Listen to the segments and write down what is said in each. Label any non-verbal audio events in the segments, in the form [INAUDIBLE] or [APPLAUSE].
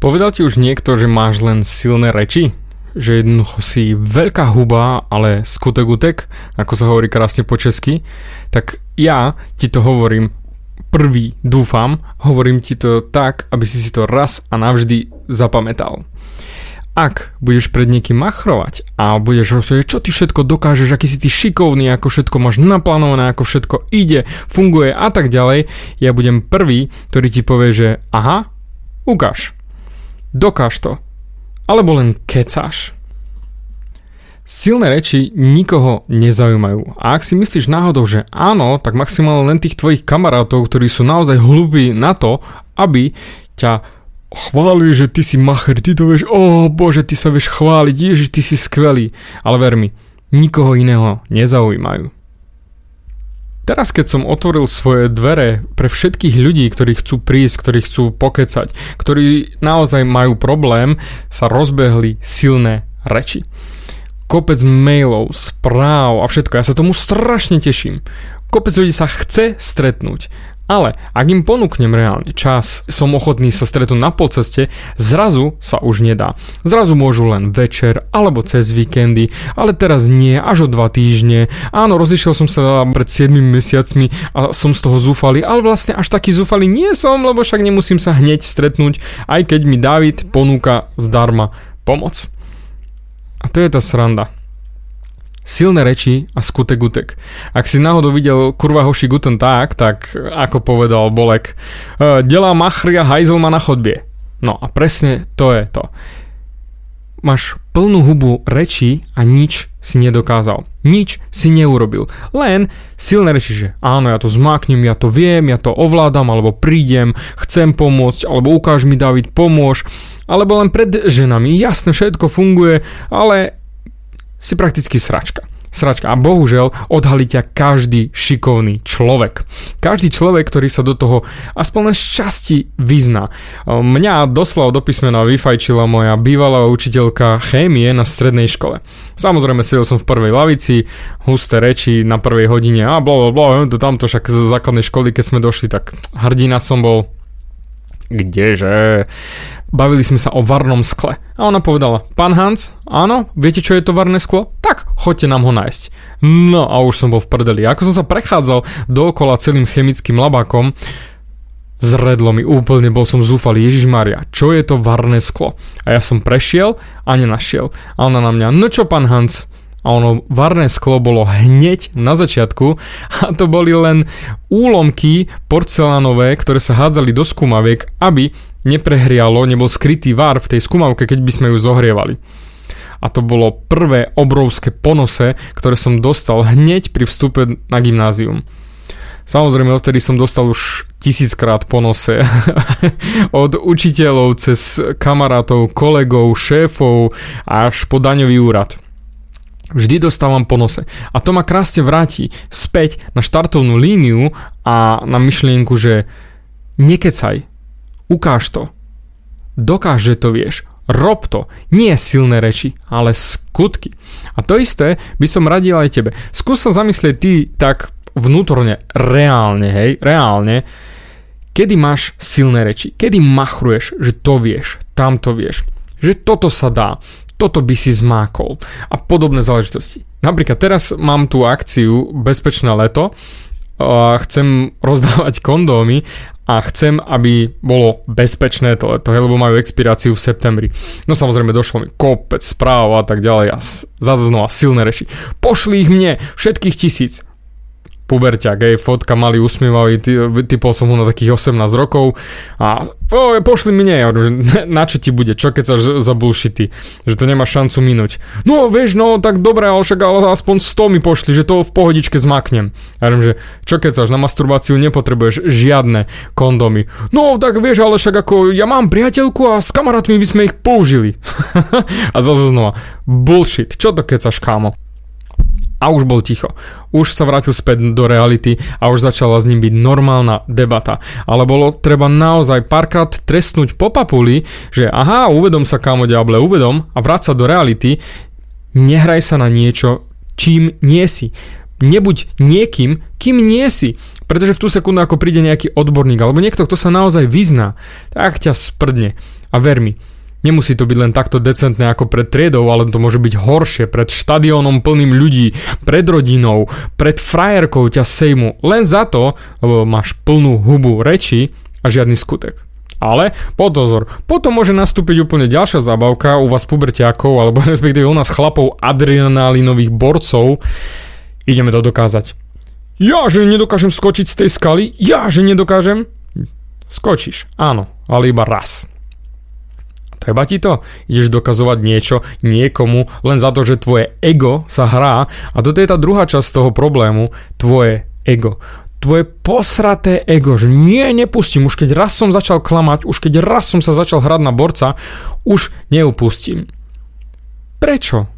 Povedal ti už niekto, že máš len silné reči? Že jednoducho si veľká huba, ale skutek utek, ako sa hovorí krásne po česky? Tak ja ti to hovorím prvý, dúfam, hovorím ti to tak, aby si si to raz a navždy zapamätal. Ak budeš pred niekým machrovať a budeš rozhodať, čo ty všetko dokážeš, aký si ty šikovný, ako všetko máš naplánované, ako všetko ide, funguje a tak ďalej, ja budem prvý, ktorý ti povie, že aha, ukáž. Dokáž to. Alebo len kecáš. Silné reči nikoho nezaujímajú. A ak si myslíš náhodou, že áno, tak maximálne len tých tvojich kamarátov, ktorí sú naozaj hlubí na to, aby ťa chválili, že ty si macher, ty to vieš, o oh, bože, ty sa vieš chváliť, ježiš, ty si skvelý. Ale ver mi, nikoho iného nezaujímajú. Teraz, keď som otvoril svoje dvere pre všetkých ľudí, ktorí chcú prísť, ktorí chcú pokecať, ktorí naozaj majú problém, sa rozbehli silné reči. Kopec mailov, správ a všetko. Ja sa tomu strašne teším. Kopec ľudí sa chce stretnúť. Ale ak im ponúknem reálne čas, som ochotný sa stretnúť na polceste, zrazu sa už nedá. Zrazu môžu len večer alebo cez víkendy, ale teraz nie, až o dva týždne. Áno, rozišiel som sa pred 7 mesiacmi a som z toho zúfalý, ale vlastne až taký zúfalý nie som, lebo však nemusím sa hneď stretnúť, aj keď mi David ponúka zdarma pomoc. A to je tá sranda. Silné reči a skutek utek. Ak si náhodou videl kurva hoši guten tak, tak ako povedal Bolek, e, delá machria hajzelma na chodbie. No a presne to je to. Máš plnú hubu rečí a nič si nedokázal. Nič si neurobil. Len silné reči, že áno, ja to zmáknem, ja to viem, ja to ovládam, alebo prídem, chcem pomôcť, alebo ukáž mi David, pomôž. Alebo len pred ženami, jasne, všetko funguje, ale si prakticky sračka. Sračka. A bohužel odhalí ťa každý šikovný človek. Každý človek, ktorý sa do toho aspoň len šťastí vyzná. Mňa doslova do písmena vyfajčila moja bývalá učiteľka chémie na strednej škole. Samozrejme sedel som v prvej lavici, husté reči na prvej hodine a bla bla bla, to tamto však z základnej školy, keď sme došli, tak hrdina som bol. Kdeže? Bavili sme sa o varnom skle. A ona povedala, pán Hans, áno, viete čo je to varné sklo? Tak, choďte nám ho nájsť. No a už som bol v prdeli. Ako som sa prechádzal dookola celým chemickým labákom, zredlo mi úplne, bol som zúfalý, Ježiš Maria, čo je to varné sklo? A ja som prešiel a nenašiel. A ona na mňa, no čo pán Hans, a ono varné sklo bolo hneď na začiatku a to boli len úlomky porcelánové, ktoré sa hádzali do skumaviek, aby neprehrialo, nebol skrytý var v tej skumavke, keď by sme ju zohrievali. A to bolo prvé obrovské ponose, ktoré som dostal hneď pri vstupe na gymnázium. Samozrejme, odtedy som dostal už tisíckrát ponose [LAUGHS] od učiteľov cez kamarátov, kolegov, šéfov až po daňový úrad. Vždy dostávam ponose. A to ma krásne vráti späť na štartovnú líniu a na myšlienku, že nekecaj, ukáž to, dokáž, že to vieš, rob to, nie silné reči, ale skutky. A to isté by som radil aj tebe. Skús sa zamyslieť ty tak vnútorne, reálne, hej, reálne, kedy máš silné reči, kedy machruješ, že to vieš, tamto vieš, že toto sa dá, toto by si zmákol a podobné záležitosti. Napríklad teraz mám tú akciu Bezpečné leto, chcem rozdávať kondómy a chcem, aby bolo bezpečné to leto, lebo majú expiráciu v septembri. No samozrejme došlo mi kopec správ a tak ďalej a zase znova silné reši. Pošli ich mne, všetkých tisíc puberťak, hej, fotka malý usmievavý, ty, typol som mu na takých 18 rokov a o, pošli mi nie, na čo ti bude, čo keď sa za že to nemá šancu minúť. No vieš, no tak dobre, ale však ale aspoň 100 mi pošli, že to v pohodičke zmaknem. Ja viem, že čo keď sa na masturbáciu nepotrebuješ žiadne kondomy. No tak vieš, ale však ako ja mám priateľku a s kamarátmi by sme ich použili. [LAUGHS] a zase znova, bullshit, čo to keď sa kámo? A už bol ticho. Už sa vrátil späť do reality a už začala s ním byť normálna debata. Ale bolo treba naozaj párkrát trestnúť po papuli, že aha, uvedom sa kámo diable, uvedom a vráť sa do reality, nehraj sa na niečo, čím nie si. Nebuď niekým, kým nie si. Pretože v tú sekundu, ako príde nejaký odborník alebo niekto, kto sa naozaj vyzná, tak ťa sprdne. A ver mi, Nemusí to byť len takto decentné ako pred triedou, ale to môže byť horšie, pred štadiónom plným ľudí, pred rodinou, pred frajerkou ťa sejmu, len za to, lebo máš plnú hubu reči a žiadny skutek. Ale pozor, potom môže nastúpiť úplne ďalšia zábavka u vás pubertiakov, alebo [LAUGHS] respektíve u nás chlapov adrenalinových borcov. Ideme to dokázať. Ja, že nedokážem skočiť z tej skaly? Ja, že nedokážem? Skočíš, áno, ale iba raz. Treba ti to? Ideš dokazovať niečo niekomu len za to, že tvoje ego sa hrá a toto je tá druhá časť toho problému, tvoje ego. Tvoje posraté ego, že nie, nepustím, už keď raz som začal klamať, už keď raz som sa začal hrať na borca, už neupustím. Prečo?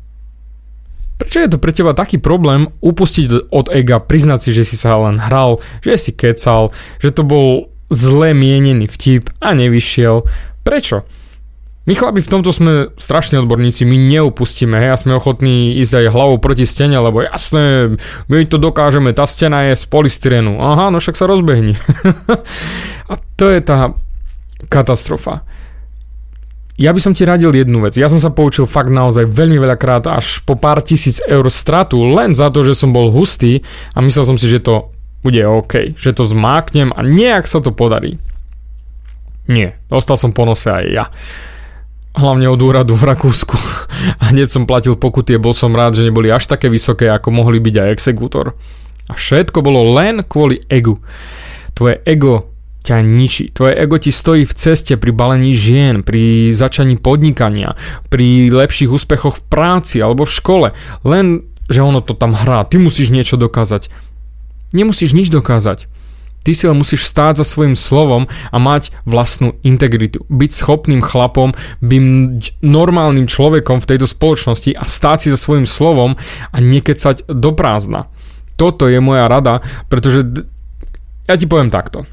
Prečo je to pre teba taký problém upustiť od ega, priznať si, že si sa len hral, že si kecal, že to bol zle mienený vtip a nevyšiel? Prečo? My chlapi v tomto sme strašní odborníci, my neupustíme, hej, a sme ochotní ísť aj hlavou proti stene, lebo jasné, my to dokážeme, tá stena je z polystyrenu. Aha, no však sa rozbehni. [LAUGHS] a to je tá katastrofa. Ja by som ti radil jednu vec. Ja som sa poučil fakt naozaj veľmi veľakrát až po pár tisíc eur stratu len za to, že som bol hustý a myslel som si, že to bude OK, že to zmáknem a nejak sa to podarí. Nie, dostal som po nose aj ja hlavne od úradu v Rakúsku. A hneď som platil pokuty bol som rád, že neboli až také vysoké, ako mohli byť aj exekútor. A všetko bolo len kvôli egu. Tvoje ego ťa ničí. Tvoje ego ti stojí v ceste pri balení žien, pri začaní podnikania, pri lepších úspechoch v práci alebo v škole. Len, že ono to tam hrá. Ty musíš niečo dokázať. Nemusíš nič dokázať. Ty si len musíš stáť za svojim slovom a mať vlastnú integritu. Byť schopným chlapom, byť normálnym človekom v tejto spoločnosti a stáť si za svojim slovom a nekecať do prázdna. Toto je moja rada, pretože ja ti poviem takto.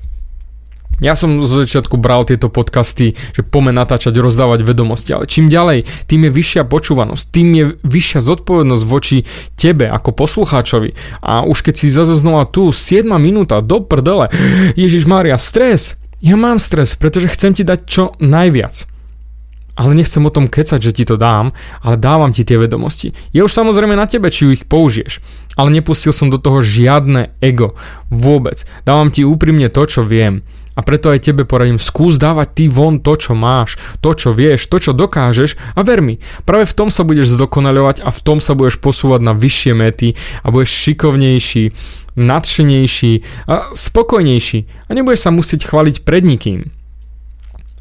Ja som zo začiatku bral tieto podcasty, že pome natáčať, rozdávať vedomosti, ale čím ďalej, tým je vyššia počúvanosť, tým je vyššia zodpovednosť voči tebe ako poslucháčovi. A už keď si zase znova tu, 7 minúta, do prdele, Ježiš Maria, stres. Ja mám stres, pretože chcem ti dať čo najviac. Ale nechcem o tom kecať, že ti to dám, ale dávam ti tie vedomosti. Je už samozrejme na tebe, či ich použiješ. Ale nepustil som do toho žiadne ego. Vôbec. Dávam ti úprimne to, čo viem. A preto aj tebe poradím, skús dávať ty von to, čo máš, to, čo vieš, to, čo dokážeš a ver mi, práve v tom sa budeš zdokonaľovať a v tom sa budeš posúvať na vyššie mety a budeš šikovnejší, nadšenejší a spokojnejší a nebudeš sa musieť chváliť pred nikým.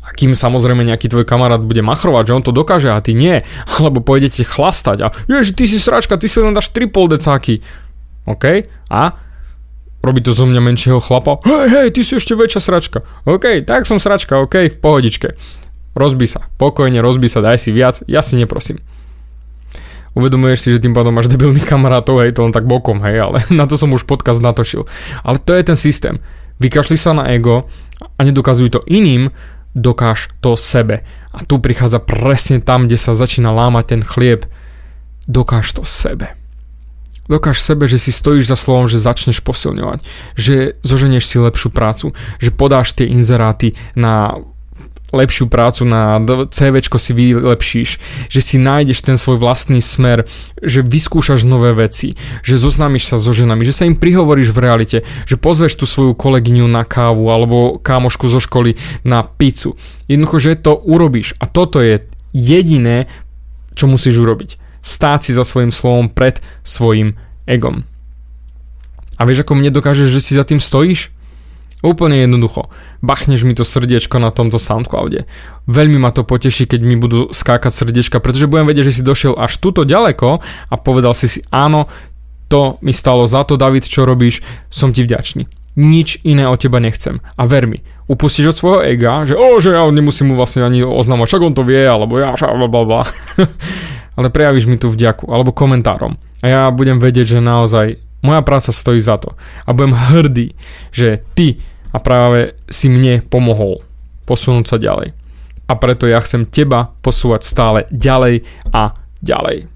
A kým samozrejme nejaký tvoj kamarát bude machrovať, že on to dokáže a ty nie, alebo pôjdete chlastať a ježi, ty si sračka, ty si len dáš 3 decáky. OK? A? Robí to zo mňa menšieho chlapa. Hej, hej, ty si ešte väčšia sračka. OK, tak som sračka, OK, v pohodičke. Rozbi sa, pokojne rozbi sa, daj si viac, ja si neprosím. Uvedomuješ si, že tým pádom máš debilných kamarátov, hej, to len tak bokom, hej, ale [LAUGHS] na to som už podcast natočil. Ale to je ten systém. Vykašli sa na ego a nedokazuj to iným, dokáž to sebe. A tu prichádza presne tam, kde sa začína lámať ten chlieb. Dokáž to sebe. Dokáž sebe, že si stojíš za slovom, že začneš posilňovať, že zoženieš si lepšiu prácu, že podáš tie inzeráty na lepšiu prácu na CV si vylepšíš, že si nájdeš ten svoj vlastný smer, že vyskúšaš nové veci, že zoznámiš sa so ženami, že sa im prihovoríš v realite, že pozveš tú svoju kolegyňu na kávu alebo kámošku zo školy na pizzu. Jednoducho, že to urobíš a toto je jediné, čo musíš urobiť stáť si za svojim slovom pred svojim egom. A vieš, ako mne dokážeš, že si za tým stojíš? Úplne jednoducho. Bachneš mi to srdiečko na tomto Soundcloude. Veľmi ma to poteší, keď mi budú skákať srdiečka, pretože budem vedieť, že si došiel až tuto ďaleko a povedal si si áno, to mi stalo za to, David, čo robíš, som ti vďačný. Nič iné od teba nechcem. A ver mi, upustíš od svojho ega, že o, že ja nemusím mu vlastne ani oznamovať, však on to vie, alebo ja, bla bla bla. [LAUGHS] ale prejavíš mi tú vďaku alebo komentárom. A ja budem vedieť, že naozaj moja práca stojí za to. A budem hrdý, že ty a práve si mne pomohol posunúť sa ďalej. A preto ja chcem teba posúvať stále ďalej a ďalej.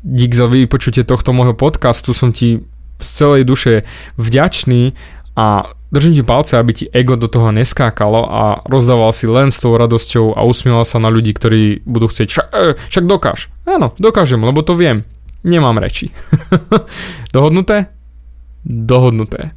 Dík za vypočutie tohto môjho podcastu, som ti z celej duše vďačný a držím ti palce, aby ti ego do toho neskákalo a rozdával si len s tou radosťou a usmieval sa na ľudí, ktorí budú chcieť, však, e, však dokáž. Áno, dokážem, lebo to viem. Nemám reči. [LAUGHS] Dohodnuté? Dohodnuté.